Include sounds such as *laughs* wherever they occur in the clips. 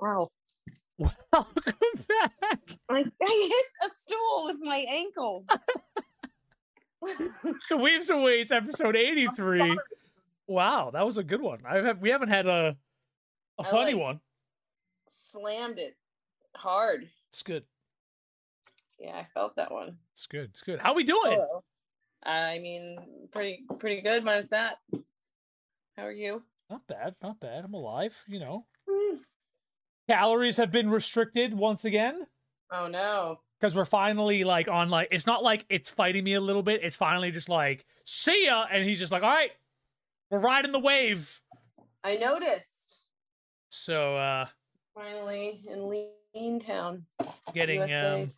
Wow. *laughs* Welcome back. I, I hit a stool with my ankle. *laughs* The Weebs and Weights, episode 83. Wow, that was a good one. I have we haven't had a a I funny like- one. Slammed it hard. It's good. Yeah, I felt that one. It's good. It's good. How are we doing? Hello. I mean, pretty pretty good minus that. How are you? Not bad. Not bad. I'm alive. You know, Hmm. Calories have been restricted once again Oh no. because we're finally like on like it's not like it's fighting me a little bit. It's finally just like see ya, and he's just like, all right, we're riding the wave. I noticed. So uh Finally in Lean Town. getting um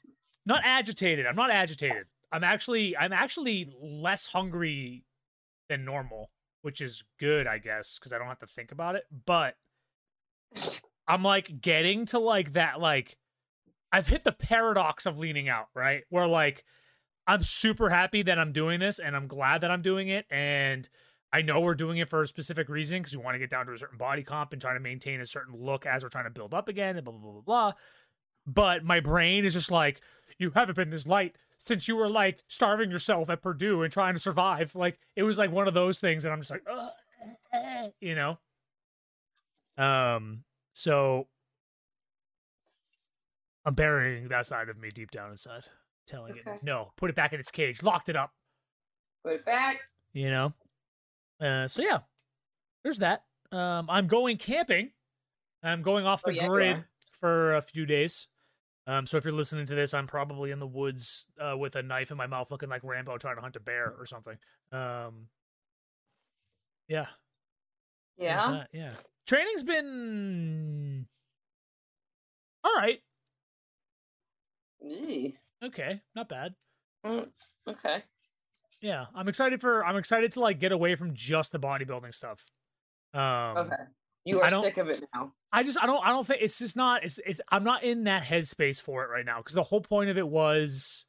not agitated. I'm not agitated. I'm actually I'm actually less hungry than normal, which is good, I guess, because I don't have to think about it. But I'm like getting to like that like I've hit the paradox of leaning out, right? Where like I'm super happy that I'm doing this and I'm glad that I'm doing it and I know we're doing it for a specific reason because we want to get down to a certain body comp and trying to maintain a certain look as we're trying to build up again and blah blah blah blah blah. But my brain is just like, you haven't been this light since you were like starving yourself at Purdue and trying to survive. Like it was like one of those things, and I'm just like, you know. Um. So I'm burying that side of me deep down inside, telling Okay. it no, put it back in its cage, locked it up. Put it back. You know. Uh. So yeah, there's that. Um. I'm going camping. I'm going off Oh, the yeah, grid are. for a few days. Um, so if you're listening to this, I'm probably in the woods uh, with a knife in my mouth, looking like Rambo trying to hunt a bear or something. Um, yeah, Yeah. yeah. Training's been all right. Eee. Okay, not bad. Mm, Okay. Yeah, I'm excited for. I'm excited to like get away from just the bodybuilding stuff. Um, Okay. You are sick of it now. I just I don't I don't think it's just not it's it's I'm not in that headspace for it right now because the whole point of it was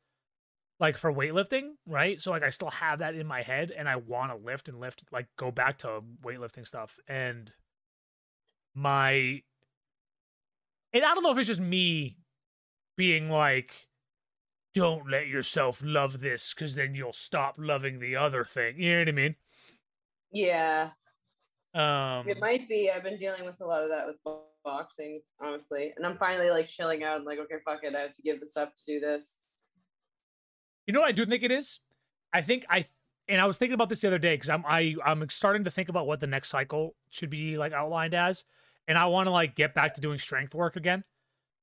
like for weightlifting, right? So like I still have that in my head and I want to lift and lift like go back to weightlifting stuff and my and I don't know if it's just me being like don't let yourself love this cuz then you'll stop loving the other thing. You know what I mean? Yeah. Um It might be. I've been dealing with a lot of that with boxing, honestly. And I'm finally like chilling out and like, okay, fuck it. I have to give this up to do this. You know what I do think it is? I think I and I was thinking about this the other day because I'm I I'm starting to think about what the next cycle should be like outlined as, and I want to like get back to doing strength work again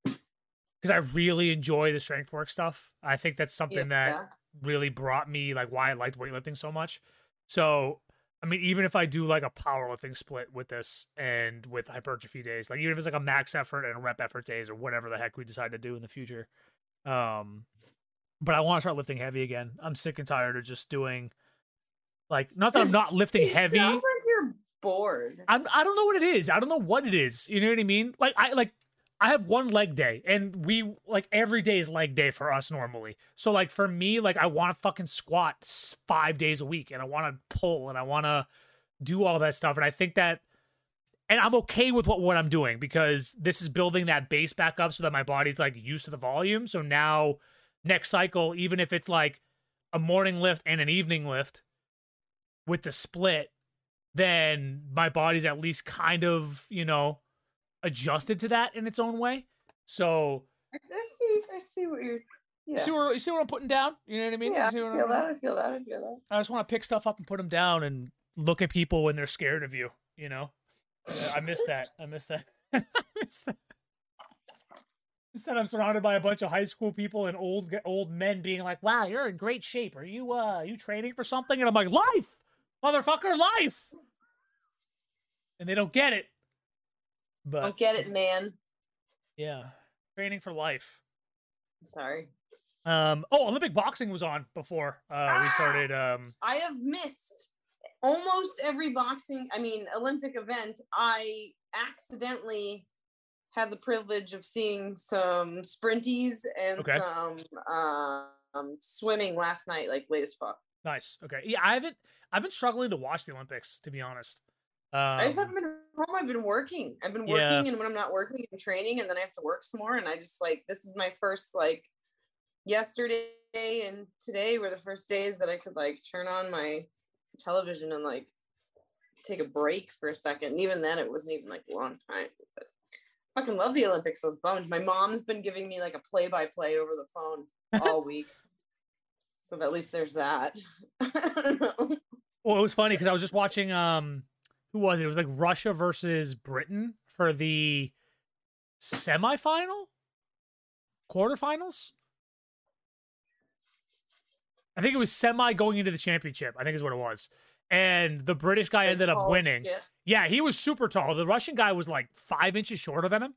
because I really enjoy the strength work stuff. I think that's something that really brought me like why I liked weightlifting so much. So I mean, even if I do like a powerlifting split with this and with hypertrophy days, like even if it's like a max effort and a rep effort days or whatever the heck we decide to do in the future, um, but I want to start lifting heavy again. I'm sick and tired of just doing like not that I'm not lifting *laughs* heavy. Bored. I'm I don't know what it is. I don't know what it is. You know what I mean? Like I like I have one leg day and we like every day is leg day for us normally. So like for me, like I want to fucking squat five days a week and I want to pull and I want to do all that stuff. And I think that and I'm okay with what, what I'm doing because this is building that base back up so that my body's like used to the volume. So now next cycle, even if it's like a morning lift and an evening lift with the split, then my body's at least kind of, you know, adjusted to that in its own way. So I, see. I see what you're. Yeah. you see where you see what I'm putting down? You know what I mean? yeah, I feel I'm- that. I feel that. I feel that. I just want to pick stuff up and put them down and look at people when they're scared of you. You know, I miss that. I miss that. I miss that. *laughs* Instead, I'm surrounded by a bunch of high school people and old old men being like, "Wow, you're in great shape. Are you uh are you training for something?" And I'm like, "Life, motherfucker, life." And they don't get it. But Don't get it, man. yeah, training for life. I'm sorry. Um. Oh, Olympic boxing was on before uh, we Ah! started. Um. I have missed almost every boxing, I mean, Olympic event. I accidentally had the privilege of seeing some sprinties and Okay. some um, swimming last night, like late as fuck. Nice. Okay. Yeah, I haven't. I've been struggling to watch the Olympics, to be honest. I just Um, haven't been home. I've been working. I've been Yeah. working, and when I'm not working, I'm training, and then I have to work some more. And I just like this is my first like yesterday and today were the first days that I could like turn on my television and like take a break for a second. And even then, it wasn't even like a long time. But I fucking love the Olympics. I was bummed. My mom's been giving me like a play by play over the phone all *laughs* week. So at least there's that. I don't know. Well, it was funny because I was just watching. Um, who was it? It was like Russia versus Britain for the semifinal, quarterfinals. I think it was semi going into the championship. I think is what it was. And the British guy Like ended up winning. shit. Yeah, he was super tall. The Russian guy was like five inches shorter than him.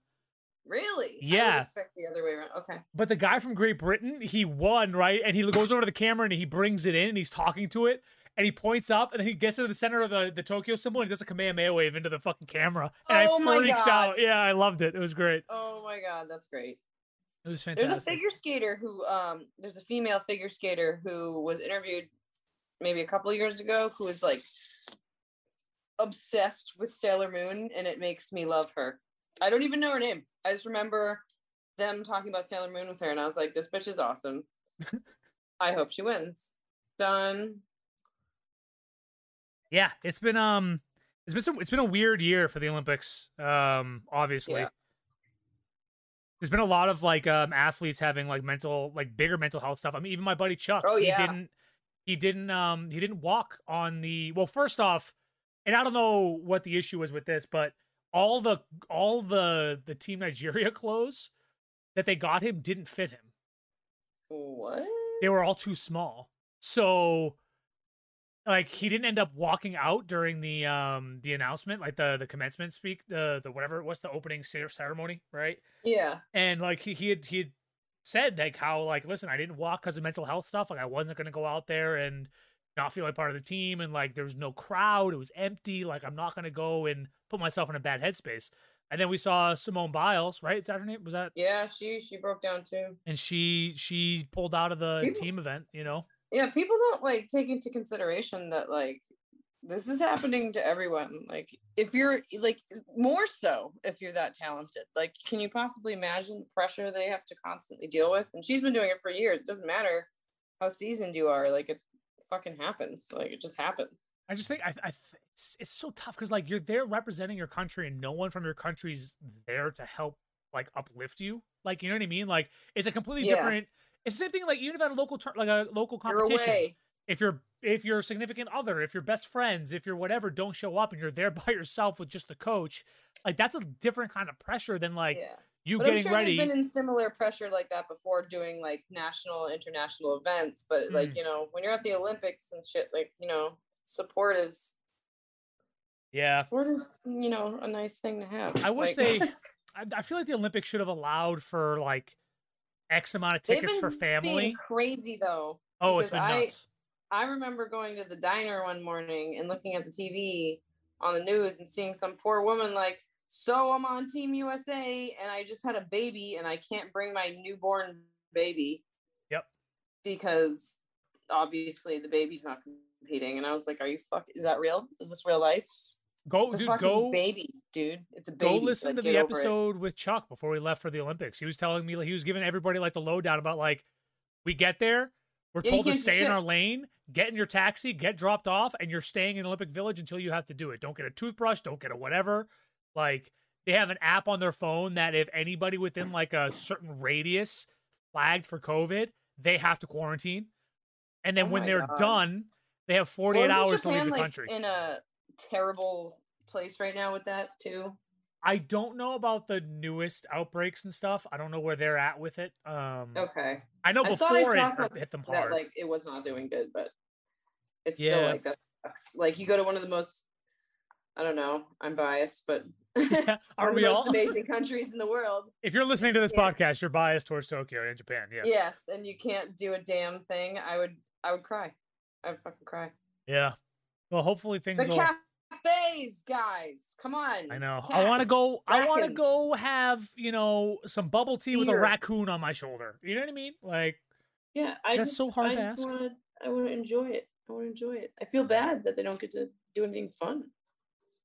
Really? I Yeah. would expect the other way around. Okay. But the guy from Great Britain, he won, right? And he goes over to the camera and he brings it in and he's talking to it and he points up and then he gets into the center of the, the Tokyo symbol and he does a Kamehameha wave into the fucking camera. And Oh I freaked out. Yeah, I loved it. It was great. Oh my god, that's great. It was fantastic. There's a figure skater who um there's a female figure skater who was interviewed maybe a couple of years ago who is like obsessed with Sailor Moon and it makes me love her. I don't even know her name. I just remember them talking about Sailor Moon with her and I was like this bitch is awesome. *laughs* I hope she wins. Done. Yeah, it's been um it's been some, it's been a weird year for the Olympics. Um obviously. Yeah. There's been a lot of like um athletes having like mental like bigger mental health stuff. I mean even my buddy Chuck, Oh, yeah. he didn't he didn't um he didn't walk on the well first off and I don't know what the issue was with this, but all the all the the team Nigeria *laughs* clothes that they got him didn't fit him. What? They were all too small. So like he didn't end up walking out during the um the announcement, like the the commencement speak, the the whatever it was, the opening cer- ceremony, right? Yeah. and like he he had he had said like how like listen I didn't walk because of mental health stuff like I wasn't gonna go out there and not feel like part of the team and like there was no crowd it was empty like I'm not gonna go and put myself in a bad headspace and then we saw Simone Biles right is that her name was that Yeah, she she broke down too. and she she pulled out of the People- team event you know yeah people don't like take into consideration that like this is happening to everyone like if you're like more so if you're that talented like can you possibly imagine the pressure they have to constantly deal with and she's been doing it for years it doesn't matter how seasoned you are like it fucking happens like it just happens I just think I, I th- it's, it's so tough because like you're there representing your country and no one from your country's there to help like uplift you. Like you know what I mean? Like it's a completely Yeah. different. It's the same thing like even if at a local like a local you're competition. If you're if your significant other, if your best friends, if you're whatever don't show up and you're there *laughs* by yourself with just the coach, like that's a different kind of pressure than like yeah you but I'm getting sure ready. they've been in similar pressure like that before doing like national international events but Mm. like you know when you're at the olympics and shit like you know support is yeah, support is, you know, a nice thing to have. I wish Like, they. *laughs* I feel like the Olympics should have allowed for like X amount of tickets for family. crazy though. Oh, it's been I- nuts. I remember going to the diner one morning and looking at the TV on the news and seeing some poor woman like, so I'm on Team USA and I just had a baby and I can't bring my newborn baby. Yep. Because obviously the baby's not competing. And I was like, are you fuck? Is that real? Is this real life? Go, It's a dude, go baby, dude. It's a baby. Go listen like, to the it. episode with Chuck before we left for the Olympics. He was telling me like he was giving everybody like the lowdown about like we get there, we're Yeah, told to stay in our lane, get in your taxi, get dropped off, and you're staying in Olympic Village until you have to do it. Don't get a toothbrush, don't get a whatever. Like they have an app on their phone that if anybody within like a certain radius flagged for COVID, they have to quarantine. And then Oh when they're God. done, they have 48 Well, isn't hours to leave the like, country. In a terrible place right now with that too. I don't know about the newest outbreaks and stuff. I don't know where they're at with it. Um, Okay. I know I thought I before it hit them That hard. like it was not doing good, but it's Yeah. still like that sucks. Like you go to one of the most I don't know, I'm biased, but *laughs* *laughs* Are one of we the most all? amazing *laughs* countries in the world. If you're listening to this Yeah. podcast, you're biased towards Tokyo and Japan. Yes. Yes, and you can't do a damn thing. I would I would cry. I would fucking cry. Yeah. Well, hopefully things The will. Cafes, guys. Come on. I know. I want to Cats, go. I want to go have you know some bubble tea with a raccoon on my shoulder. You know what I mean? Like Yeah, I That's just, so hard I to just ask. want to. I want to enjoy it. I want to enjoy it. I feel bad that they don't get to do anything fun.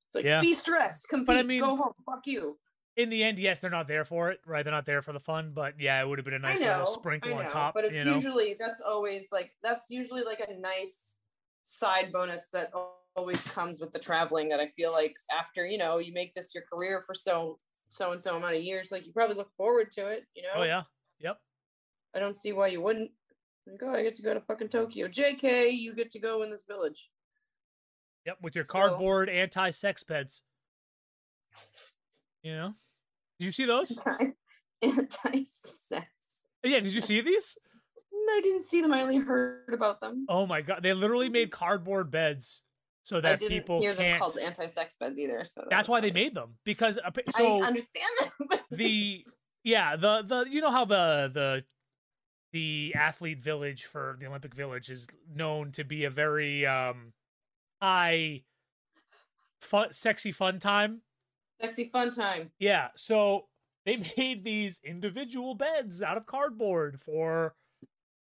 It's like Yeah. be stressed, compete, But I mean- go home, fuck you. In the end, yes, they're not there for it, right? They're not there for the fun, but yeah, it would have been a nice know, little sprinkle know, on top. but it's you know? usually that's always like that's usually like a nice side bonus that al- always comes with the traveling. That I feel like after you know you make this your career for so so and so amount of years, like you probably look forward to it. You oh, know, Oh yeah, yep. I don't see why you wouldn't. Like, oh, I get to go to fucking Tokyo. JK, you get to go in this village. Yep, with your So- cardboard anti-sex beds. You know? Did you see those? *laughs* Anti-sex. Yeah, did you see these? I didn't see them. I only heard about them. Oh my god, they literally mm-hmm. made cardboard beds so I that didn't people hear them can't. called anti-sex beds either. So that That's why they made them because I so understand *laughs* that. the yeah the the you know how the the the athlete village for the Olympic Village is known to be a very um high fun sexy fun time sexy fun time. Yeah, so they *laughs* made these individual beds out of cardboard for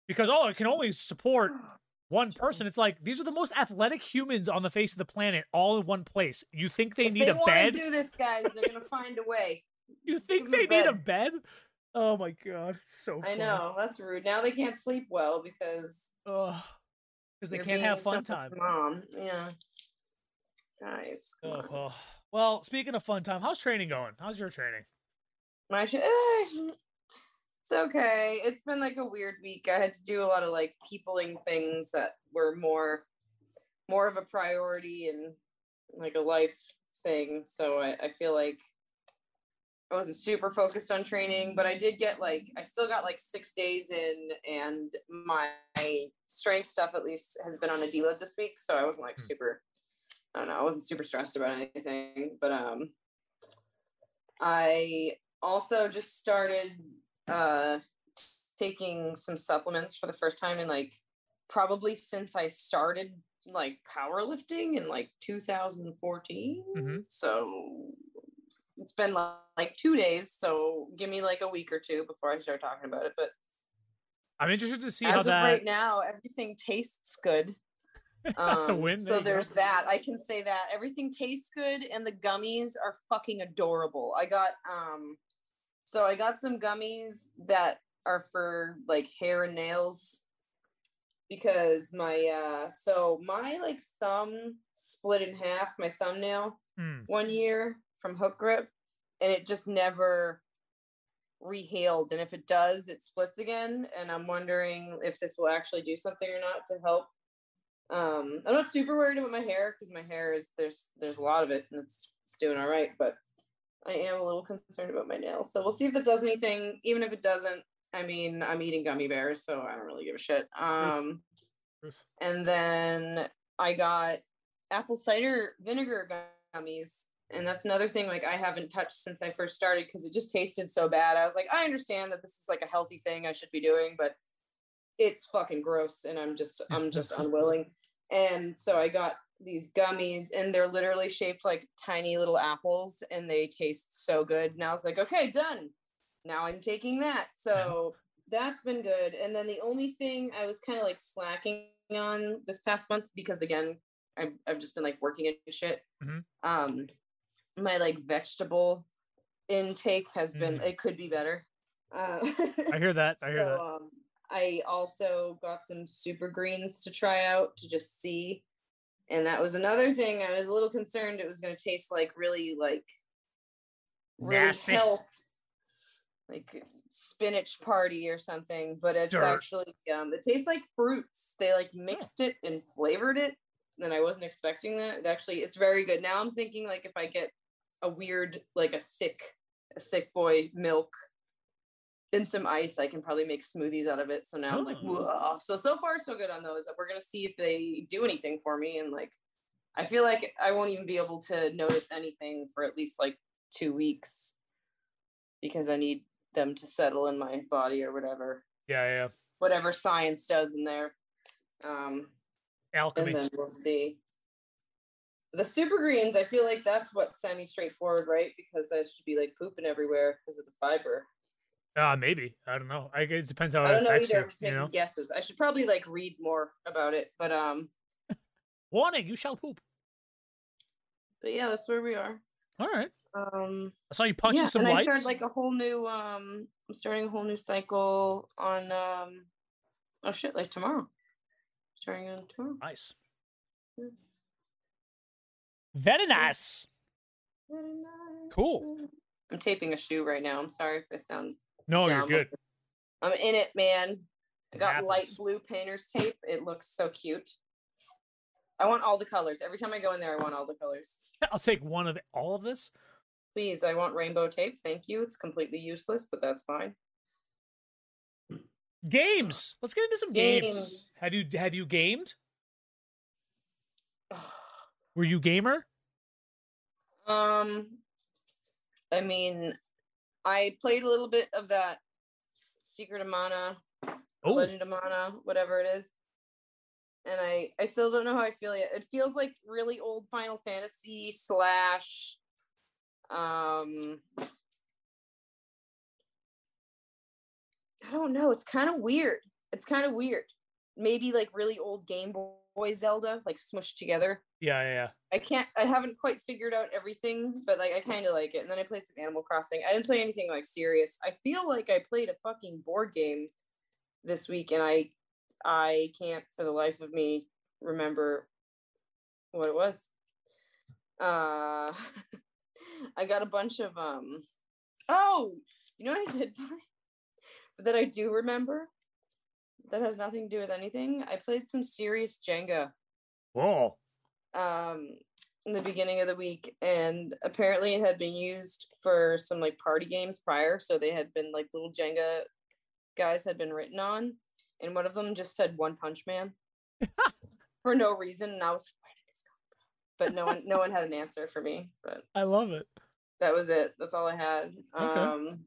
because oh, it can only support *sighs* *sighs* one person. It's like these are the most athletic humans on the face of the planet, all in one place. You think they if need they a bed? to do this, guys, they're gonna find a way. *laughs* you Just think they a need a bed. Oh my god, so I know that's rude. Now they can't sleep well because because they can't have fun time. Mom, yeah. Guys, Oh, oh. Well, speaking of fun time, how's training going? How's your training? My sh- eh, it's okay. It's been like a weird week. I had to do a lot of like peopling things that were more more of a priority and like a life thing. So I, I feel like I wasn't super focused on training, but I did get like I still got like six days in and my strength stuff at least has been on a deload this week. So I wasn't like Hmm. super I don't know, I wasn't super stressed about anything. But um I also just started uh t- taking some supplements for the first time in like probably since I started like powerlifting in like 2014 Mhm. so it's been li- like two days so give me like a week or two before I start talking about it but I'm interested to see as how of that. right now everything tastes good *laughs* That's a Um, win, there So you go. there's that. I can say that everything tastes good, and the gummies are fucking adorable. I got um, so I got some gummies that are for like hair and nails because my uh, so my like thumb split in half, my thumbnail Hmm. one year from hook grip, and it just never rehealed. And if it does, it splits again. And I'm wondering if this will actually do something or not to help. Um, I'm not super worried about my hair because my hair is there's there's a lot of it and it's it's doing all right, but I am a little concerned about my nails. So we'll see if that does anything. Even if it doesn't, I mean, I'm eating gummy bears, so I don't really give a shit. Um, Oof. and then I got apple cider vinegar gummies. And that's another thing like I haven't touched since I first started because it just tasted so bad. I was like, I understand that this is like a healthy thing I should be doing, but it's fucking gross and I'm just I'm just *laughs* unwilling. And so I got these gummies and they're literally shaped like tiny little apples and they taste so good. And I was like, okay, done. Now I'm taking that. *laughs* So that's been good. And then the only thing I was kind of like slacking on this past month because again, I've, I've just been like working and shit. Mhm. Um, my like vegetable intake has been Mm. it could be better. Uh, I hear that. I *laughs* hear so, that. Um, I also got some super greens to try out to just see. And that was another thing I was a little concerned it was going to taste like really like really Nasty. health like spinach party or something, but it's Dirt. actually um it tastes like fruits. They like mixed it and flavored it. And I wasn't expecting that. It actually it's very good. Now I'm thinking like if I get a weird like a thick a thick boy milk and some ice, I can probably make smoothies out of it. So now I'm like, Oh. whoa. So so far so good on those. We're gonna see if they do anything for me. And like I feel like I won't even be able to notice anything for at least like two weeks because I need them to settle in my body or whatever. Yeah, yeah. Whatever science does in there. Um Alchemy. and then we'll see. The super greens, I feel like that's what semi straightforward, right? Because I should be like pooping everywhere because of the fiber. Uh, maybe. I don't know. I, it depends how I it don't know affects either. you. I'm just You making know. guesses. I should probably like read more about it, but um, *laughs* Warning: You shall poop. but yeah, that's where we are. All right. Um, I saw you punching yeah, some and I started like a whole new. Um, I'm starting a whole new cycle on. Um, oh shit! Like tomorrow. Starting on tomorrow. nice. Yeah. Very nice. Very nice. Cool. I'm taping a shoe right now. I'm sorry if I sound. No, you're good. I'm in it, man. I got light blue painter's tape. It looks so cute. I want all the colors. Every time I go in there, I want all the colors. *laughs* I'll take one of all of this. Please, I want rainbow tape. Thank you. It's completely useless, but that's fine. Games. Let's get into some games. Games. Have you have you gamed? *sighs* Were you gamer? Um, I mean, I played a little bit of that Secret of Mana, Oh, Legend of Mana, whatever it is, and I I still don't know how I feel yet. It feels like really old Final Fantasy slash, um, I don't know. It's kind of weird. It's kind of weird. Maybe like really old Game Boy Zelda, like smushed together. yeah, yeah, yeah. I can't. I haven't quite figured out everything, but like I kind of like it. And then I played some Animal Crossing. I didn't play anything like serious. I feel like I played a fucking board game this week, and I I can't for the life of me remember what it was. Uh, *laughs* I got a bunch of um. Oh, you know what I did play, *laughs* that I do remember. That has nothing to do with anything. I played some serious Jenga Whoa. um in the beginning of the week and apparently it had been used for some like party games prior so they had been like little jenga guys had been written on and one of them just said one punch man *laughs* for no reason and i was like where did this come from but no one no one had an answer for me but *laughs* I love it. that was it that's all i had Okay. um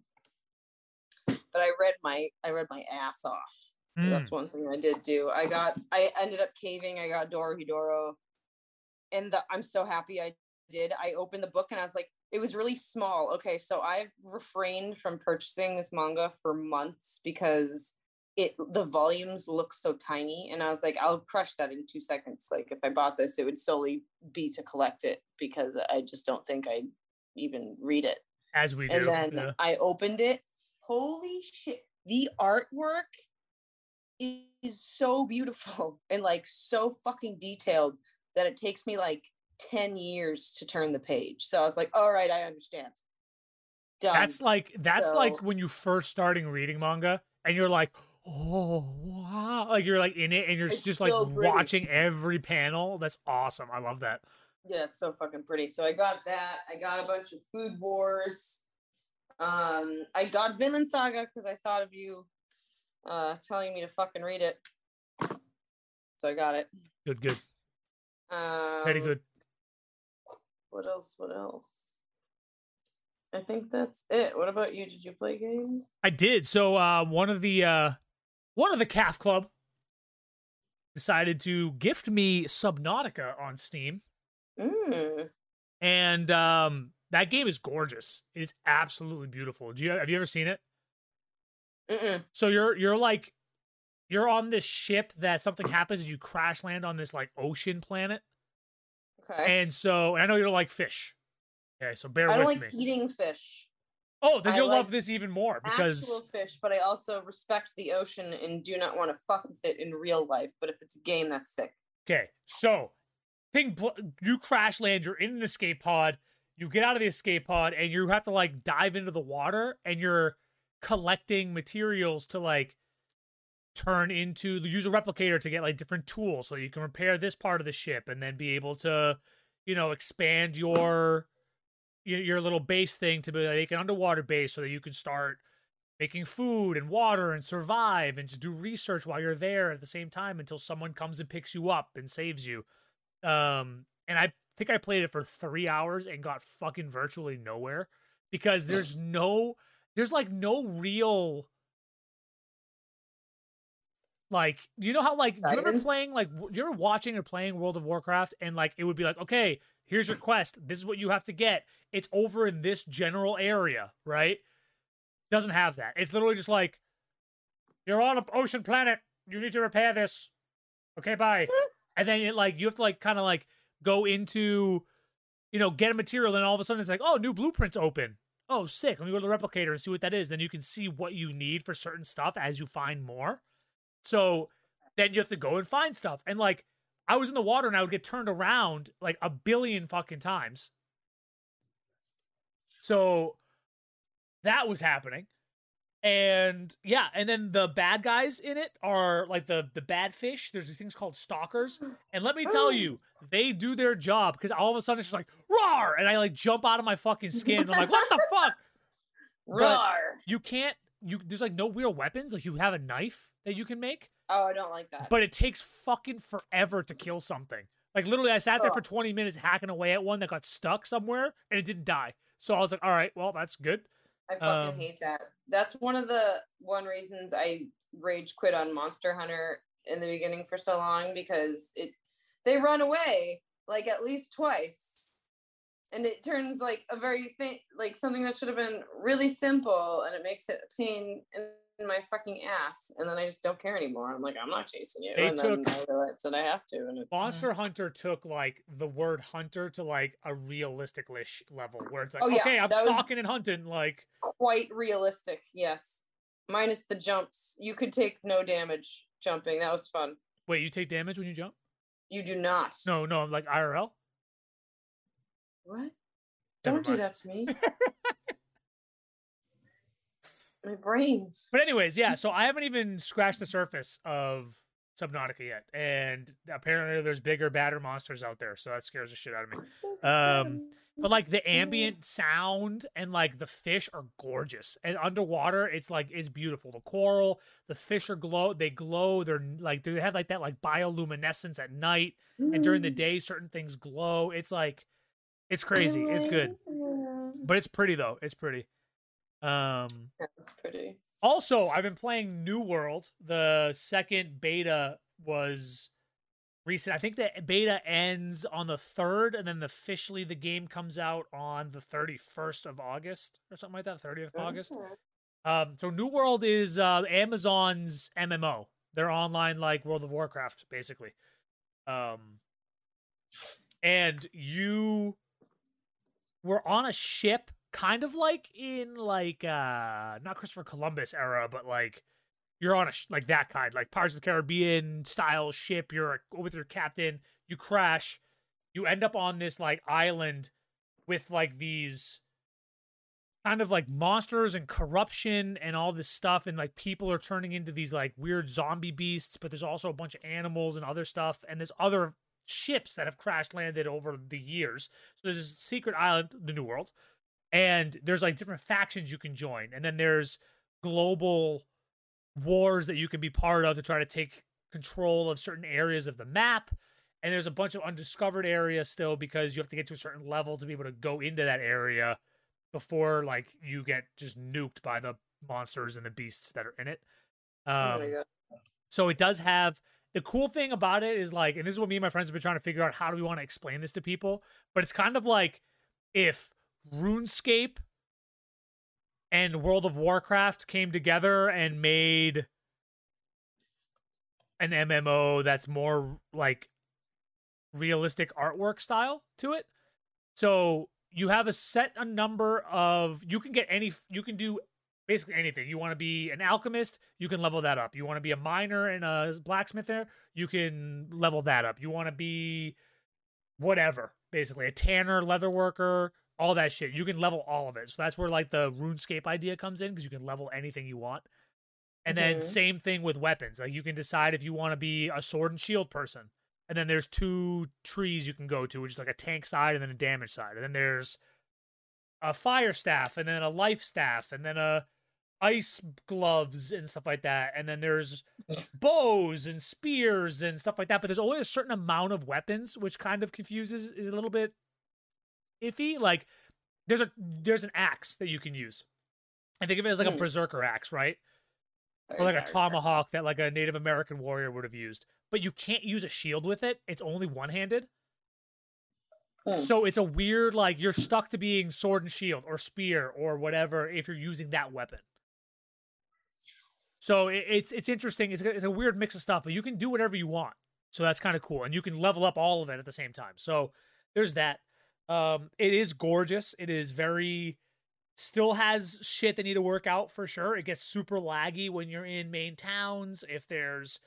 but i read my i read my ass off Mm. that's one thing I did do. I got I ended up caving. I got Dorohedoro. And the, I'm so happy I did. I opened the book and I was like, it was really small. Okay, so I've refrained from purchasing this manga for months because it the volumes look so tiny. And I was like, I'll crush that in two seconds. Like if I bought this, it would solely be to collect it because I just don't think I'd even read it As we do. and then yeah. I opened it. Holy shit. The artwork is so beautiful and like so fucking detailed that it takes me like 10 years to turn the page. So I was like, all right, I understand. Done. That's like that's like when you first starting reading manga and you're like, oh wow, like you're like in it and you're just like pretty. watching every panel. That's awesome. I love that. yeah, it's so fucking pretty. So I got that. I got a bunch of food wars. Um, I got Vinland Saga because I thought of you uh telling me to fucking read it. So I got it. Good, good, Um, very good. What else? What else? I think that's it. What about you? Did you play games? I did. So uh, one of the uh, one of the calf club decided to gift me Subnautica on Steam, Mm. and um, that game is gorgeous. It's absolutely beautiful. Do you have you ever seen it? Mm-mm. So you're you're like you're on this ship that something *clears throat* happens and you crash land on this like ocean planet. Okay. And so and I know you don't like fish. Okay, so bear I don't with like me. eating fish, oh, then I you'll love this even more because actual fish, but I also respect the ocean and do not want to fuck with it in real life. But if it's a game, that's sick. okay, so thing bl- you crash land, you're in an escape pod, you get out of the escape pod and you have to like dive into the water and you're collecting materials to like turn into use a replicator to get like different tools. So you can repair this part of the ship and then be able to you know expand your your, little base thing to be like an underwater base so that you can start making food and water and survive and just do research while you're there at the same time until someone comes and picks you up and saves you. Um and i think i played it for three hours and got fucking virtually nowhere because there's no there's like no real like you know how like do you remember playing like you ever watching or playing world of warcraft and like it would be like okay here's your quest. This is what you have to get. It's over in this general area right? Doesn't have that. It's literally just like you're on an ocean planet. You need to repair this. Okay bye. And then it like you have to like kind of like go into you know, get a material, and all of a sudden it's like, oh, new blueprints open. Oh, sick. Let me go to the replicator and see what that is. Then you can see what you need for certain stuff as you find more. So then you have to go and find stuff. And like, I was in the water and I would get turned around like a billion fucking times. So that was happening. And yeah, and then the bad guys in it are like the the bad fish. There's these things called stalkers, and let me tell oh. you, they do their job because all of a sudden it's just like roar, and I like jump out of my fucking skin. And I'm like, what the *laughs* fuck? But Roar. you can't. You there's like no real weapons. Like you have a knife that you can make, Oh, I don't like that. but it takes fucking forever to kill something. Like literally, I sat there for 20 minutes hacking away at one that got stuck somewhere and it didn't die. So I was like, all right, well that's good. I fucking Um, hate that. That's one of the one reasons I rage quit on Monster Hunter in the beginning for so long because it they run away like at least twice. And it turns like a very thing like something that should have been really simple and it makes it a pain in, in my fucking ass. And then I just don't care anymore. I'm like, I'm not chasing you. They and took- then I realize that I have to. And it's Monster mm. Hunter took like the word hunter to like a realistic level where it's like, Oh, yeah, okay, I'm stalking and hunting. Like, quite realistic, yes. Minus the jumps. You could take no damage jumping. That was fun. wait, you take damage when you jump? You do not. No, no, I'm like IRL. What? Never Don't do that to me. *laughs* My brains. But anyways, yeah. *laughs* So I haven't even scratched the surface of Subnautica yet, and apparently there's bigger, badder monsters out there. So that scares the shit out of me. *laughs* Um, But like the ambient *laughs* sound and like the fish are gorgeous. And underwater, it's like it's beautiful. The coral, the fish are glow. They glow. They're like they have like that like bioluminescence at night, and during the day, certain things glow. It's like it's crazy. It's good, but it's pretty though. It's pretty. Um. That's pretty. Also, I've been playing New World. The second beta was recent. I think the beta ends on the third, and then officially the game comes out on the thirty first of August or something like that. Thirtieth of August. Um, so New World is uh, Amazon's MMO. They're online like World of Warcraft, basically. Um, and you were on a ship, kind of like in like uh not Christopher Columbus era, but like you're on a sh- like that kind, like Pirates of the Caribbean style ship. You're with your captain. You crash. You end up on this like island with like these kind of like monsters and corruption and all this stuff and like people are turning into these like weird zombie beasts but there's also a bunch of animals and other stuff and there's other ships that have crash landed over the years so there's this secret island the new world and there's like different factions you can join and then there's global wars that you can be part of to try to take control of certain areas of the map and there's a bunch of undiscovered areas still because you have to get to a certain level to be able to go into that area before like you get just nuked by the monsters and the beasts that are in it. Oh Um, so it does have the cool thing about it is like, and this is what me and my friends have been trying to figure out how do we want to explain this to people. But it's kind of like if RuneScape and World of Warcraft came together and made an MMO that's more like realistic artwork style to it. So you have a set a number of you can get any you can do basically anything. You want to be an alchemist, you can level that up. You want to be a miner and a blacksmith there, you can level that up. You want to be whatever, basically a tanner, leather worker, all that shit. You can level all of it. So that's where like the RuneScape idea comes in because you can level anything you want. And then Mhm. same thing with weapons. Like you can decide if you want to be a sword and shield person. And then there's two trees you can go to, which is like a tank side and then a damage side. And then there's a fire staff and then a life staff and then a ice gloves and stuff like that. And then there's *laughs* bows and spears and stuff like that. But there's only a certain amount of weapons, which kind of confuses is a little bit iffy. Like there's a there's an axe that you can use. I think of it as like a Hmm. berserker axe, right? Or like a tomahawk that like a Native American warrior would have used. But you can't use a shield with it. It's only one handed. Hmm. So it's a weird like you're stuck to being sword and shield or spear or whatever if you're using that weapon. So it, it's it's interesting. It's it's a weird mix of stuff, but you can do whatever you want. So that's kind of cool, and you can level up all of it at the same time. So there's that. Um, it is gorgeous. It is very still has shit they need to work out for sure. It gets super laggy when you're in main towns. If there's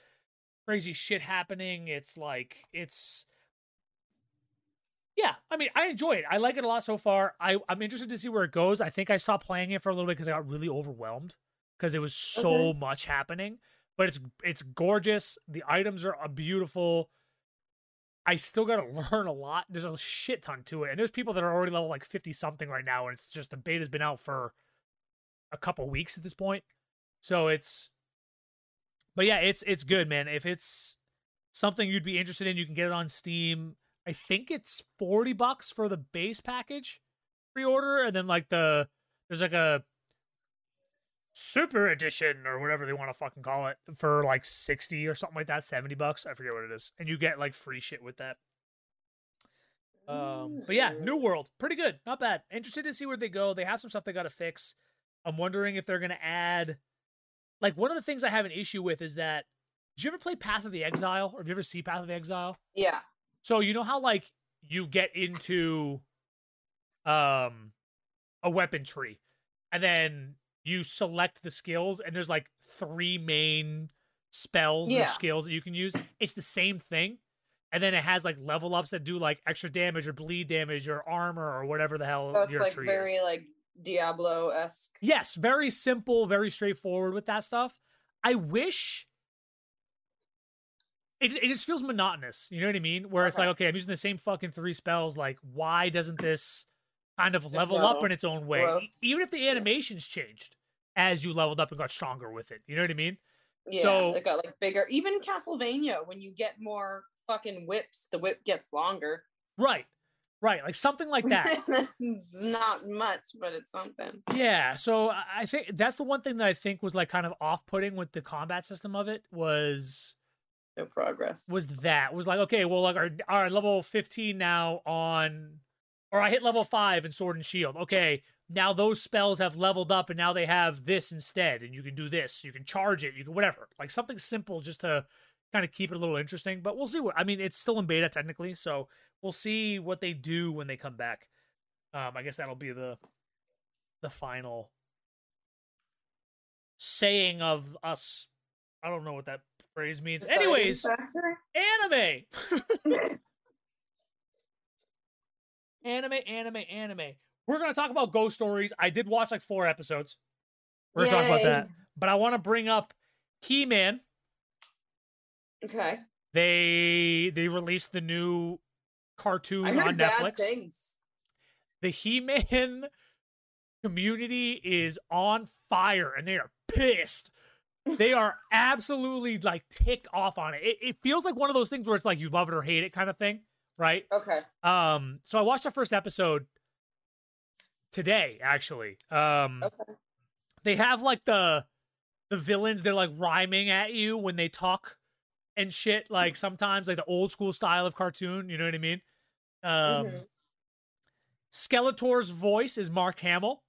crazy shit happening, it's like it's yeah, I mean, I enjoy it. I like it a lot so far. I, I'm interested to see where it goes. I think I stopped playing it for a little bit because I got really overwhelmed because it was so okay. much happening. But it's it's gorgeous. The items are uh, beautiful. I still got to *laughs* learn a lot. There's a shit ton to it, and there's people that are already level like 50 something right now, and it's just the beta's been out for a couple weeks at this point. So it's, but yeah, it's it's good, man. If it's something you'd be interested in, you can get it on Steam I think it's 40 bucks for the base package pre-order and then like the there's like a super edition or whatever they want to fucking call it for like 60 or something like that 70 bucks i forget what it is and you get like free shit with that. Um but yeah new world pretty good not bad. Interested to see where they go they have some stuff they got to fix. I'm wondering if they're gonna add like one of the things i have an issue with is that did you ever play path of the exile or have you ever see path of the exile? Yeah. So you know how like you get into um a weapon tree and then you select the skills and there's like three main spells yeah. or skills that you can use. It's the same thing. And then it has like level ups that do like extra damage or bleed damage or armor or whatever the hell. So it's like very is. like Diablo esque. Yes, very simple, very straightforward with that stuff. I wish it, it just feels monotonous. You know what I mean? Where okay. it's like, okay, I'm using the same fucking three spells. Like, why doesn't this kind of level up in its own way? Gross. Even if the animations changed as you leveled up and got stronger with it. You know what I mean? Yeah, so, it got like bigger. Even Castlevania, when you get more fucking whips, the whip gets longer. Right. Right, like something like that. *laughs* not much, but it's something. Yeah, so I think that's the one thing that I think was like kind of off-putting with the combat system of it was no progress. Was that was like okay, well, like our our level fifteen now on, or I hit level five in Sword and Shield. Okay, now those spells have leveled up, and now they have this instead, and you can do this. You can charge it. You can whatever, like something simple just to kind of keep it a little interesting. But we'll see what I mean. It's still in beta technically, so we'll see what they do when they come back. Um, I guess that'll be the the final saying of us. I don't know what that phrase means. Anyways, *laughs* anime. anime, anime, anime. We're gonna talk about ghost stories. I did watch like four episodes. We're gonna talk about that. But I want to bring up He Man. Okay. They they released the new cartoon on Netflix. The He Man *laughs* community is on fire and they are pissed they are *laughs* absolutely like ticked off on it. it. It feels like one of those things where it's like you love it or hate it kind of thing, right? Okay. Um, so I watched the first episode today, actually. Um okay. they have like the the villains, they're like rhyming at you when they talk and shit, like sometimes like the old school style of cartoon, you know what I mean? Um mm-hmm. Skeletor's voice is Mark Hamill.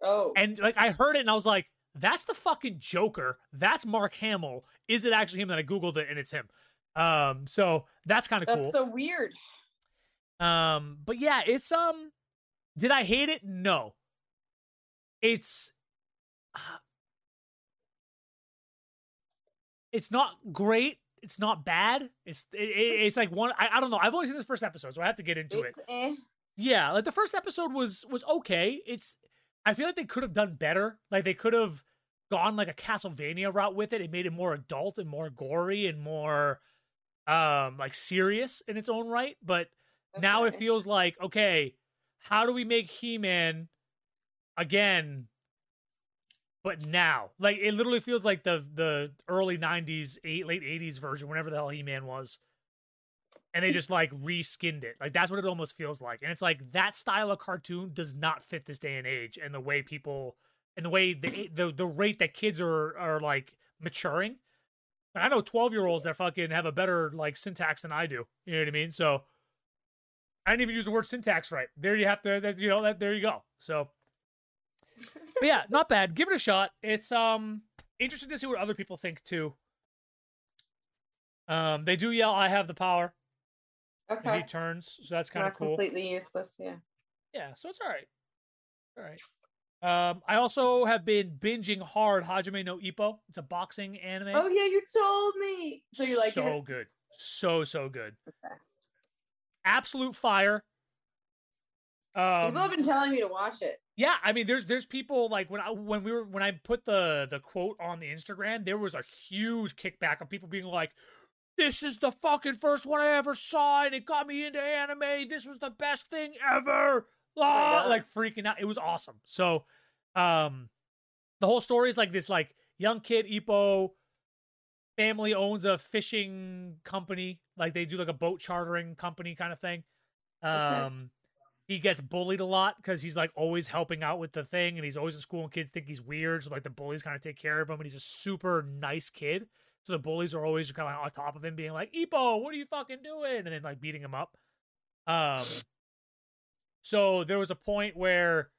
Oh. And like I heard it and I was like, that's the fucking Joker. That's Mark Hamill. Is it actually him? That I googled it and it's him. Um, so that's kind of cool. That's so weird. Um, but yeah, it's um. Did I hate it? No. It's. Uh, it's not great. It's not bad. It's it, it's like one. I, I don't know. I've only seen this first episode, so I have to get into it's it. Eh. Yeah, like the first episode was was okay. It's I feel like they could have done better. Like they could have gone like a Castlevania route with it. It made it more adult and more gory and more um like serious in its own right. But okay. now it feels like okay, how do we make He-Man again? But now, like it literally feels like the the early '90s, eight, late '80s version, whenever the hell He-Man was and they just like reskinned it. Like that's what it almost feels like. And it's like that style of cartoon does not fit this day and age and the way people and the way the the, the rate that kids are are like maturing. I know 12 year olds that fucking have a better like syntax than I do. You know what I mean? So I didn't even use the word syntax right. There you have to, you know, that there you go. So, but yeah, not bad. Give it a shot. It's um interesting to see what other people think too. Um, they do yell, "I have the power." Okay. he turns, so that's kind of cool. completely useless. Yeah. Yeah, so it's all right. All right. Um, I also have been binging hard Hajime no Ippo. It's a boxing anime. Oh yeah, you told me. So you like so it? good, so so good. Okay. Absolute fire. Um, People have been telling me to watch it. yeah, I mean, there's there's people like when I when we were when I put the the quote on the Instagram, there was a huge kickback of people being like, "This is the fucking first one I ever saw, and it got me into anime. This was the best thing ever." Ah, God. like freaking out. It was awesome. So, um, the whole story is like this: like young kid Ippo family owns a fishing company, like they do like a boat chartering company kind of thing. Um, he gets bullied a lot because he's like always helping out with the thing, and he's always in school, and kids think he's weird. So like the bullies kind of take care of him, and he's a super nice kid. So the bullies are always kind of on top of him, being like, "Ippo, what are you fucking doing?" and then like beating him up. Um, so there was a point where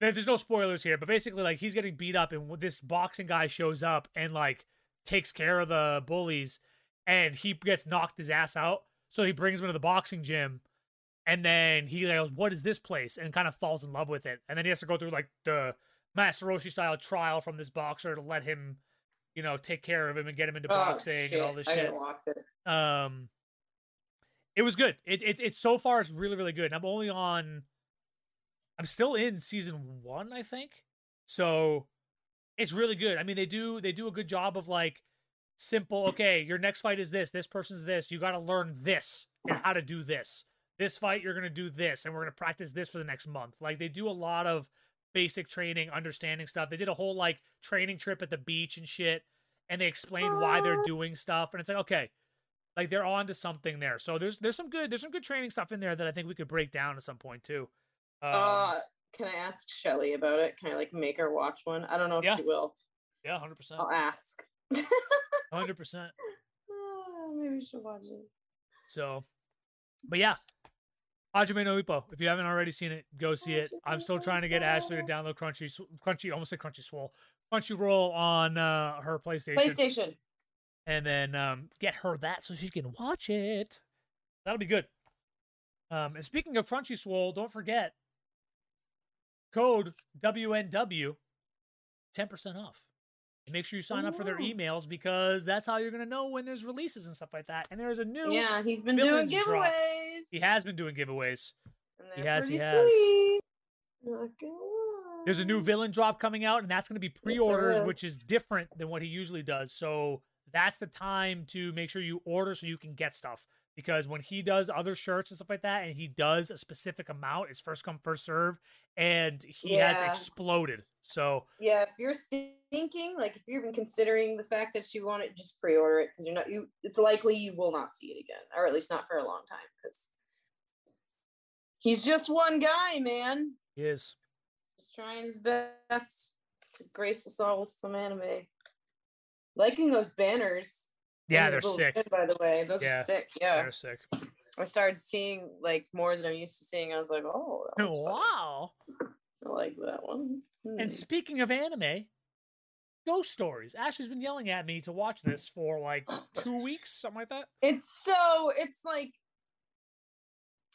there's no spoilers here, but basically like he's getting beat up, and this boxing guy shows up and like takes care of the bullies, and he gets knocked his ass out. So he brings him to the boxing gym, and then he goes, "What is this place?" and kind of falls in love with it. And then he has to go through like the Master Roshi style trial from this boxer to let him, you know, take care of him and get him into Oh, boxing shit. and all this I shit. it. Um, it was good. It, it it's so far it's really really good. And I'm only on. I'm still in season one, I think. So, it's really good. I mean, they do they do a good job of like simple. Okay, your next fight is this. This person's this. You got to learn this and how to do this. This fight you're gonna do this, and we're gonna practice this for the next month. Like they do a lot of basic training, understanding stuff. They did a whole like training trip at the beach and shit, and they explained why they're doing stuff. And it's like, okay, like they're on to something there. So there's there's some good there's some good training stuff in there that I think we could break down at some point too. Um, uh, can I ask Shelly about it? Can I like make her watch one? I don't know if Yeah. she will. yeah, hundred percent, I'll ask. hundred percent. *laughs* Ah, Maybe she'll watch it. So, but yeah, Hajime no Ippo. If you haven't already seen it, go see it. I'm still trying to get Ashley to download Crunchy Crunchy almost said Crunchy Swole Crunchyroll on uh, her PlayStation, PlayStation. and then um, get her that so she can watch it. That'll be good. Um, and speaking of Crunchy Swole, don't forget code WNW, ten percent off. And make sure you sign up for their oh, emails because that's how you're gonna know when there's releases and stuff like that. And there's a new Yeah, he's been doing Villains drop. giveaways. he has been doing giveaways. he has, he has. sweet. Not gonna lie. There's a new villain drop coming out, and that's going to be pre-orders, is. which is different than what he usually does. So that's the time to make sure you order so you can get stuff. Because when he does other shirts and stuff like that, and he does a specific amount, it's first come first serve, and he has exploded. So Yeah, if you're thinking, like, if you're even considering the fact that you want it, just pre-order it because you're not. You, it's likely you will not see it again, or at least not for a long time, because he's just one guy, man. he is. Just trying his best to grace us all with some anime. Liking those banners. Yeah, and they're those little sick. shit, by the way, those Yeah, are sick. Yeah, They're sick. I started seeing like more than I'm used to seeing. I was like, oh, that one's fun. Wow. I like that one. Hmm. And speaking of anime, Ghost Stories. Ashley's been yelling at me to watch this for like two weeks, something like that. It's so it's like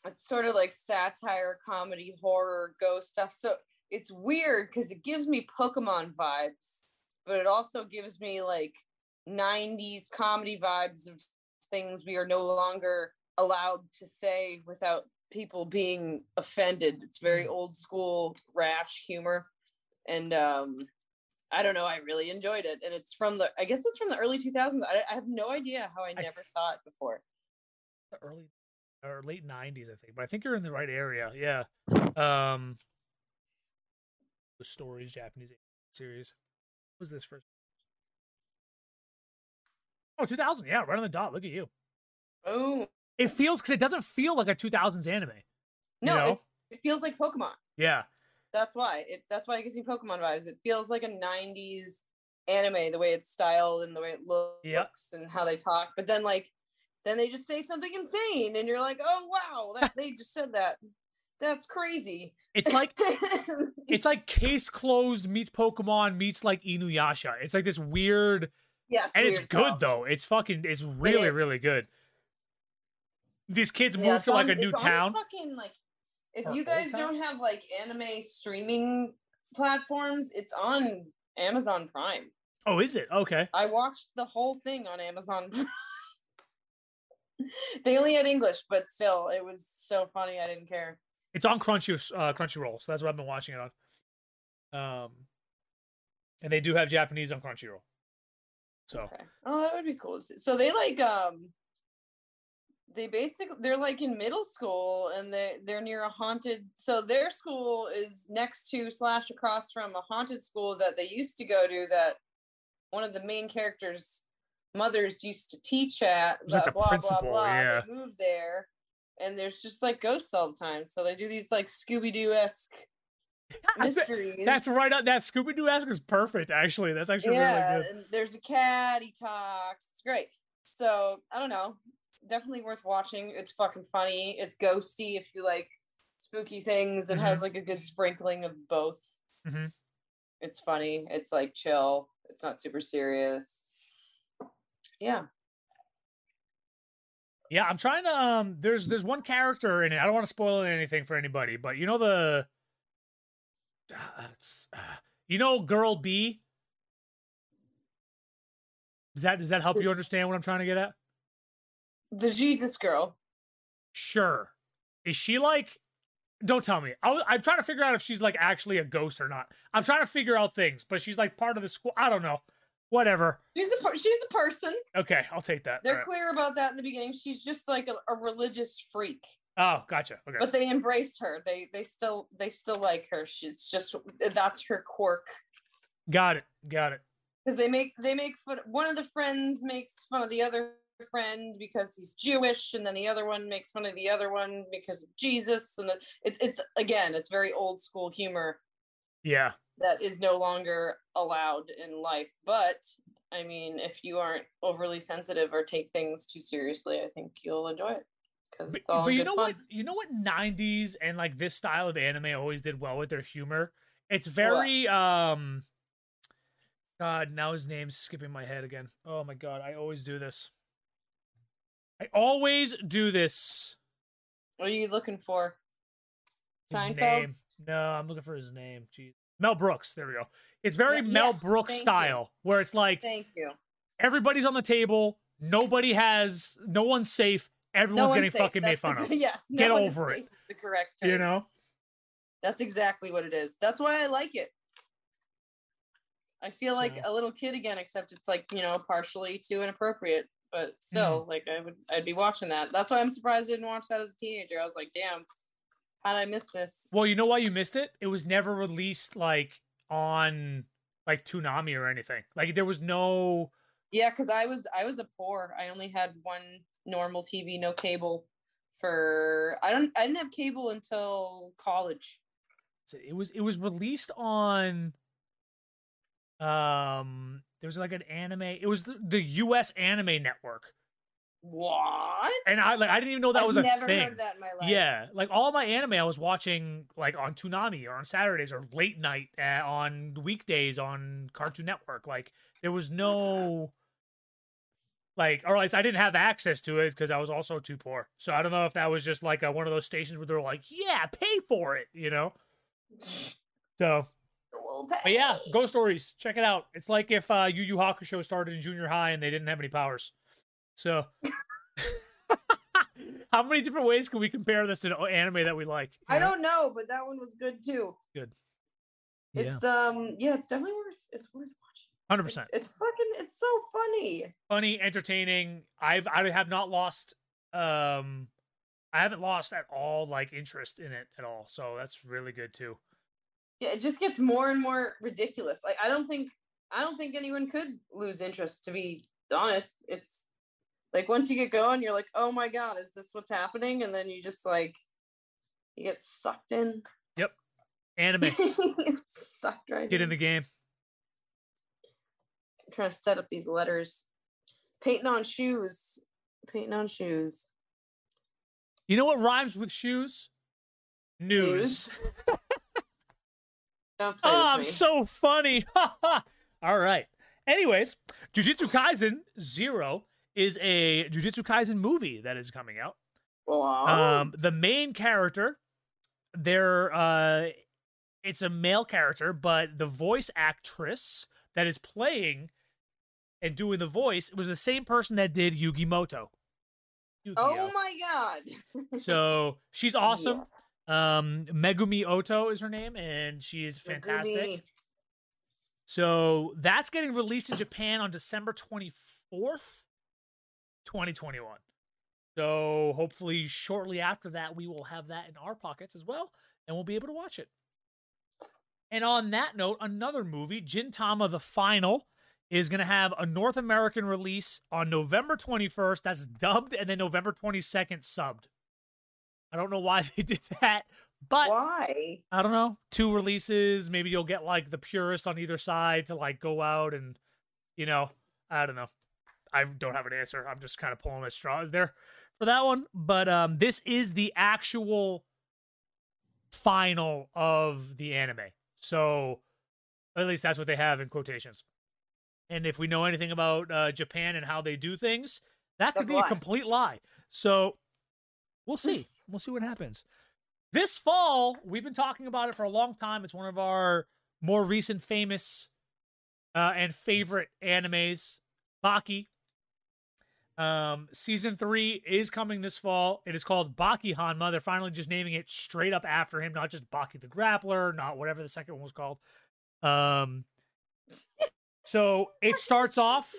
it's sort of like satire, comedy, horror, ghost stuff. So it's weird because it gives me Pokemon vibes, but it also gives me like 90s comedy vibes of things we are no longer allowed to say without people being offended. It's very Mm. old school rash humor. And um I don't know, I really enjoyed it. And it's from the I guess it's from the early 2000s. I, I have no idea how I I- never saw it before. the early or late nineties, I think. But I think you're in the right area. Yeah. Um the stories Japanese series. What was this first? Oh, 2000. Yeah, right on the dot. Look at you. Oh It feels because it doesn't feel like a 2000s anime. no, know? it, it feels like Pokemon. Yeah. That's why. It that's why it gives me Pokemon vibes. It feels like a 90s anime, the way it's styled and the way it looks Yep. and how they talk. But then like then they just say something insane and you're like, oh wow, *laughs* that they just said that. That's crazy. It's like *laughs* it's like case closed meets Pokemon meets like Inuyasha. It's like this weird yeah, it's and it's good hell. though. It's fucking it's really, is. really good. these kids move Yeah, to like on- a new it's on town. fucking like if Or you guys Town? don't have like anime streaming platforms, it's on Amazon Prime. Oh, is it? Okay. I watched the whole thing on Amazon. *laughs* Prime. they only had English, but still, it was so funny. I didn't care. It's on Crunchy uh, Crunchyroll, so that's what I've been watching it on. Um, and they do have Japanese on Crunchyroll. So Okay. Oh, that would be cool. So they like um they basically they're like in middle school and they they're near a haunted so their school is next to slash across from a haunted school that they used to go to that one of the main characters mothers used to teach at Was like the blah, principal, blah, blah. yeah. They moved there and there's just like ghosts all the time. So they do these like Scooby-Doo esque *laughs* mysteries. that's right. Up, that Scooby Doo ask is perfect. Actually, that's actually yeah, really good. there's a cat. He talks. It's great. So I don't know. Definitely worth watching. It's fucking funny. It's ghosty if you like spooky things. It has like a good sprinkling of both. Mhm. It's funny. It's like chill. It's not super serious. Yeah. Yeah, I'm trying to. Um, there's there's one character in it. I don't want to spoil anything for anybody, but you know the, uh, uh, you know, girl B. Does that does that help you understand what I'm trying to get at? The Jesus girl. Sure. Is she like? Don't tell me. I, I'm trying to figure out if she's like actually a ghost or not. I'm trying to figure out things, but she's like part of the school. I don't know. Whatever. She's a per- she's a person. Okay, I'll take that. They're right. clear about that in the beginning. She's just like a, a religious freak. Oh, gotcha. Okay. but they embrace her they they still they still like her she's just that's her quirk Got it. Got it. because they make they make fun one of the friends makes fun of the other friend because he's jewish and then the other one makes fun of the other one because of jesus and then it's it's again it's very old school humor Yeah. that is no longer allowed in life but i mean if you aren't overly sensitive or take things too seriously i think you'll enjoy it because But, it's all but you know fun. what? You know what? '90s and like this style of anime always did well with their humor. It's very um. God, now his name's skipping my head again. Oh my god, I always do this. I always do this. what are you looking for His Seinfeld? name. No, I'm looking for his name. Jeez. Mel Brooks. There we go. It's very Mel Brooks thank you. style, where it's like thank you everybody's on the table, nobody has, no one's safe, everyone's one's getting safe. fucking made That's the- fun of. *laughs* yes, no Get over it. the correct term. You know? that's exactly what it is. That's why I like it. I feel like a little kid again, except it's like you know partially too inappropriate, but still, Mm-hmm. like I would, I'd be watching that. That's why I'm surprised I didn't watch that as a teenager. I was like, damn, how did I miss this? Well, you know why you missed it? It was never released like on like Toonami or anything. Like there was no Yeah, because I was I was a poor. I only had one normal TV, no cable. For I don't I didn't have cable until college. it was it was released on um there was like an anime it was the, the US anime network. What? And I like I didn't even know that I've was a never thing. heard that in my life. Yeah, like all my anime I was watching like on Toonami or on Saturdays or late night uh, on weekdays on Cartoon Network. Like there was no like or at least I didn't have access to it because I was also too poor. So I don't know if that was just like a, one of those stations where they're like, "Yeah, pay for it," you know. So, We'll but yeah. Ghost Stories, check it out. It's like if uh, Yu Yu Hakusho started in junior high and they didn't have any powers. So. *laughs* How many different ways can we compare this to anime that we like? I know? don't know, but that one was good too. Yeah, It's um yeah, it's definitely worth it's worth. Hundred It's, percent. it's fucking it's so funny. Funny, entertaining. I've I have not lost. Um, I haven't lost at all like interest in it at all. So that's really good too. Yeah, it just gets more and more ridiculous. Like I don't think I don't think anyone could lose interest to be honest. It's like once you get going, you're like, oh my god, is this what's happening? And then you just like you get sucked in. Yep. Anime, *laughs* sucked right get in the game. Trying to set up these letters. Painting on shoes. Painting on shoes. You know what rhymes with shoes? News. News. *laughs* Oh, I'm me. so funny. *laughs* all right. Anyways, Jujutsu Kaisen Zero is a Jujutsu Kaisen movie that is coming out. Wow. Um, the main character, they're uh, it's a male character, but the voice actress that is playing and doing the voice it was the same person that did Yugi Muto. oh my god. so *laughs* she's awesome. Um, Megumi Ogata is her name, and she is fantastic. Megumi. So that's getting released in Japan on December 24th, 2021. So hopefully, shortly after that, we will have that in our pockets as well, and we'll be able to watch it. And on that note, another movie, Gintama the Final, is going to have a North American release on November 21st. That's dubbed, and then November 22nd subbed. I don't know why *laughs* they did that, but Why? I don't know. Two releases. Maybe you'll get like the purist on either side to like go out and, you know, I don't know. I don't have an answer. I'm just kind of pulling at straws there for that one. But um, this is the actual final of the anime. So at least that's what they have in quotations. And if we know anything about uh, Japan and how they do things, that could be a a lie. complete lie. So we'll see. *laughs* we'll see what happens. This fall, we've been talking about it for a long time. It's one of our more recent famous uh, and favorite animes, Baki. Um, season three is coming this fall. It is called Baki Hanma. They're finally just naming it straight up after him, not just Baki the Grappler, not whatever the second one was called. Um, so it starts off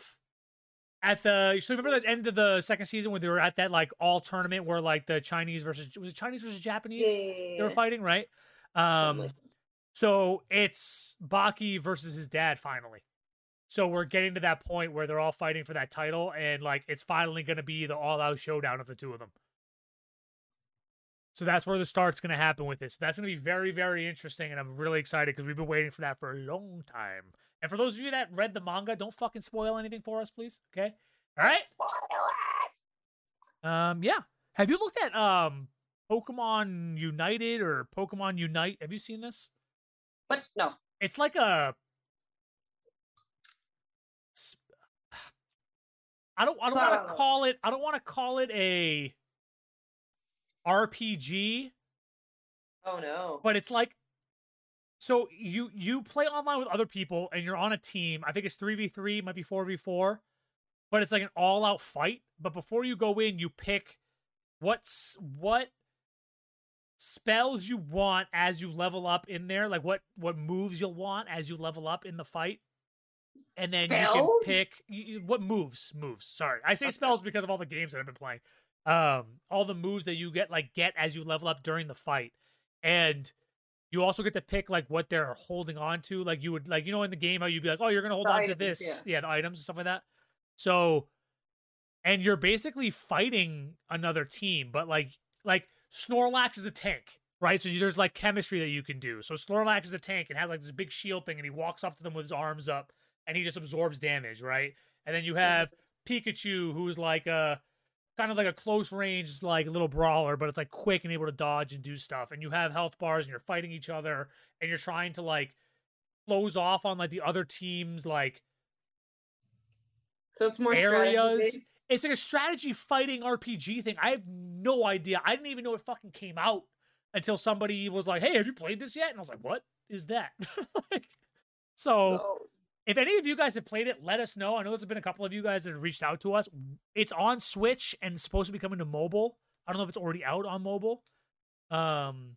at the. So remember the end of the second season when they were at that like all tournament where like the Chinese versus was it Chinese versus Japanese they were fighting, right? Um, so it's Baki versus his dad finally. So we're getting to that point where they're all fighting for that title, and like it's finally going to be the all-out showdown of the two of them. So that's where the start's going to happen with this. That's going to be very, very interesting, and I'm really excited because we've been waiting for that for a long time. And for those of you that read the manga, don't fucking spoil anything for us, please. Okay. All right. Um. Yeah. Have you looked at um Pokemon United or Pokemon Unite? Have you seen this? But no. It's like a. I don't. I don't want to call it. I don't want to call it a. RPG, Oh no. but it's like. So you you play online with other people and you're on a team. I think it's three v three, might be four v four, but it's like an all out fight. But before you go in, you pick what's what spells you want as you level up in there, like what what moves you'll want as you level up in the fight. And then you can pick you, you- what moves. Moves. Sorry, I say Okay. spells because of all the games that I've been playing. Um, all the moves that you get like get as you level up during the fight, and you also get to pick like what they're holding on to. Like you would like you know in the game how you'd be like, oh, you're gonna hold The on to this, yeah, the items and stuff like that. So, and you're basically fighting another team, but like like Snorlax is a tank, right? So you, there's like chemistry that you can do. So Snorlax is a tank and has like this big shield thing, and he walks up to them with his arms up, and he just absorbs damage, right? And then you have Pikachu, who's like a kind of like a close range, like little brawler, but it's like quick and able to dodge and do stuff. And you have health bars, and you're fighting each other, and you're trying to like close off on like the other team's like So it's more areas. It's like a strategy fighting RPG thing. I have no idea. I didn't even know it fucking came out until somebody was like, "Hey, have you played this yet?" And I was like, "What is that?" *laughs* like, so, Oh, if any of you guys have played it, let us know. I know there's been a couple of you guys that have reached out to us. It's on Switch and supposed to be coming to mobile. I don't know if it's already out on mobile. Um,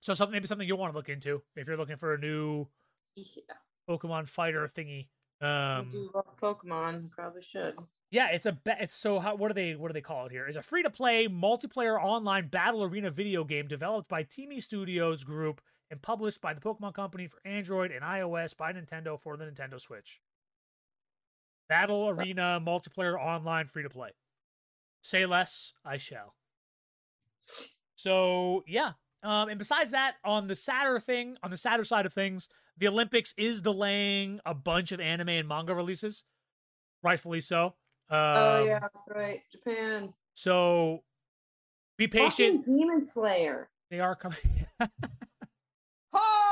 so something maybe something you'll want to look into if you're looking for a new yeah. Pokemon fighter thingy. I Um, do love Pokemon. Probably should. Yeah, it's a be- it's so how what do they what do they call it here? It's a free to play multiplayer online battle arena video game developed by TiMi Studios Group and published by the Pokemon Company for Android and iOS by Nintendo for the Nintendo Switch. Battle arena multiplayer online free to play. Say less, I shall. So yeah, um, and besides that, on the sadder thing, on the sadder side of things, the Olympics is delaying a bunch of anime and manga releases, rightfully so. Um, oh yeah, that's right. Japan. So be patient. Fucking Demon Slayer. They are coming. *laughs*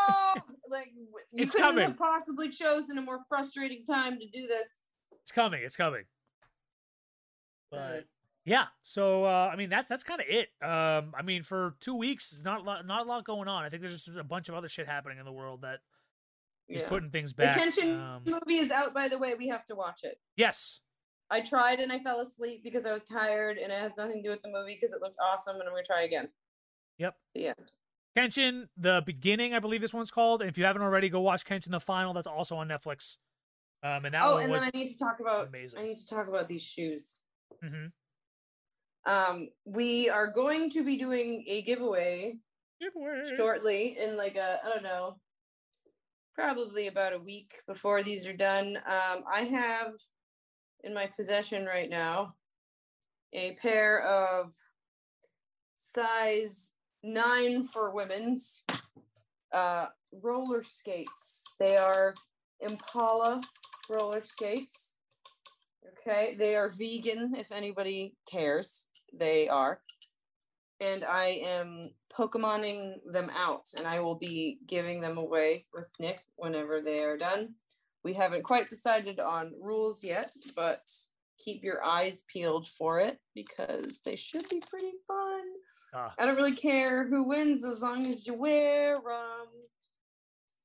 Oh, *laughs* like you It's coming. have possibly chosen a more frustrating time to do this. it's coming. It's coming. But yeah so uh i mean that's that's kind of it um i mean for two weeks it's not a lot, not a lot going on i think there's just a bunch of other shit happening in the world that is Yeah. putting things back Kenshin um, movie is out, by the way. We have to watch it. yes I tried and I fell asleep because I was tired, and it has nothing to do with the movie because it looked awesome, and I'm gonna try again. Yep. The end. Kenshin, the beginning, I believe this one's called. And if you haven't already, go watch Kenshin the final. That's also on Netflix. Um, and that oh, one and was then I need to talk about. amazing. I need to talk about these shoes. hmm Um, we are going to be doing a giveaway giveaway. shortly in like a I don't know, probably about a week before these are done. Um, I have in my possession right now a pair of size nine for women's uh, roller skates. They are Impala roller skates. Okay, they are vegan if anybody cares. They are and I am Pokemoning them out, and I will be giving them away with Nick whenever they are done. We haven't quite decided on rules yet, but keep your eyes peeled for it because they should be pretty fun. Ah. I don't really care who wins as long as you wear them.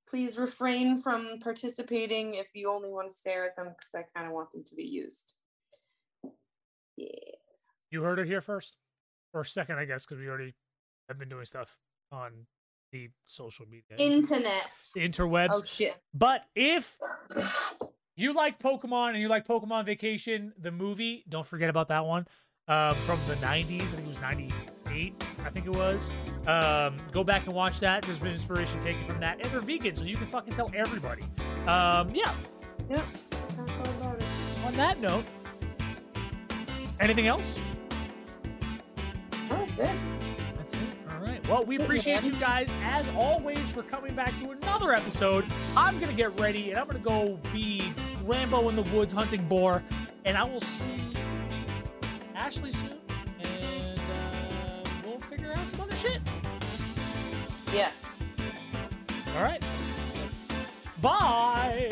Please refrain from participating if you only want to stare at them because I kind of want them to be used. Yeah. You heard it here first, or second, I guess, because we already have been doing stuff on the social media, Internet. interwebs. Oh shit. But if you like Pokemon and you like Pokemon Vacation, the movie, don't forget about that one um, from the 90s. I think it was 98, I think it was. Um, go back and watch that. There's been inspiration taken from that. And they're vegan, so you can fucking tell everybody. Um, yeah, Yep. Talk all about it. on that note, anything else? That's it. That's it. All right. Well, we That's appreciate man. you guys as always for coming back to another episode. I'm gonna get ready and I'm gonna go be Rambo in the woods hunting boar, and I will see Ashley soon, out some other shit. Yes. All right. Bye.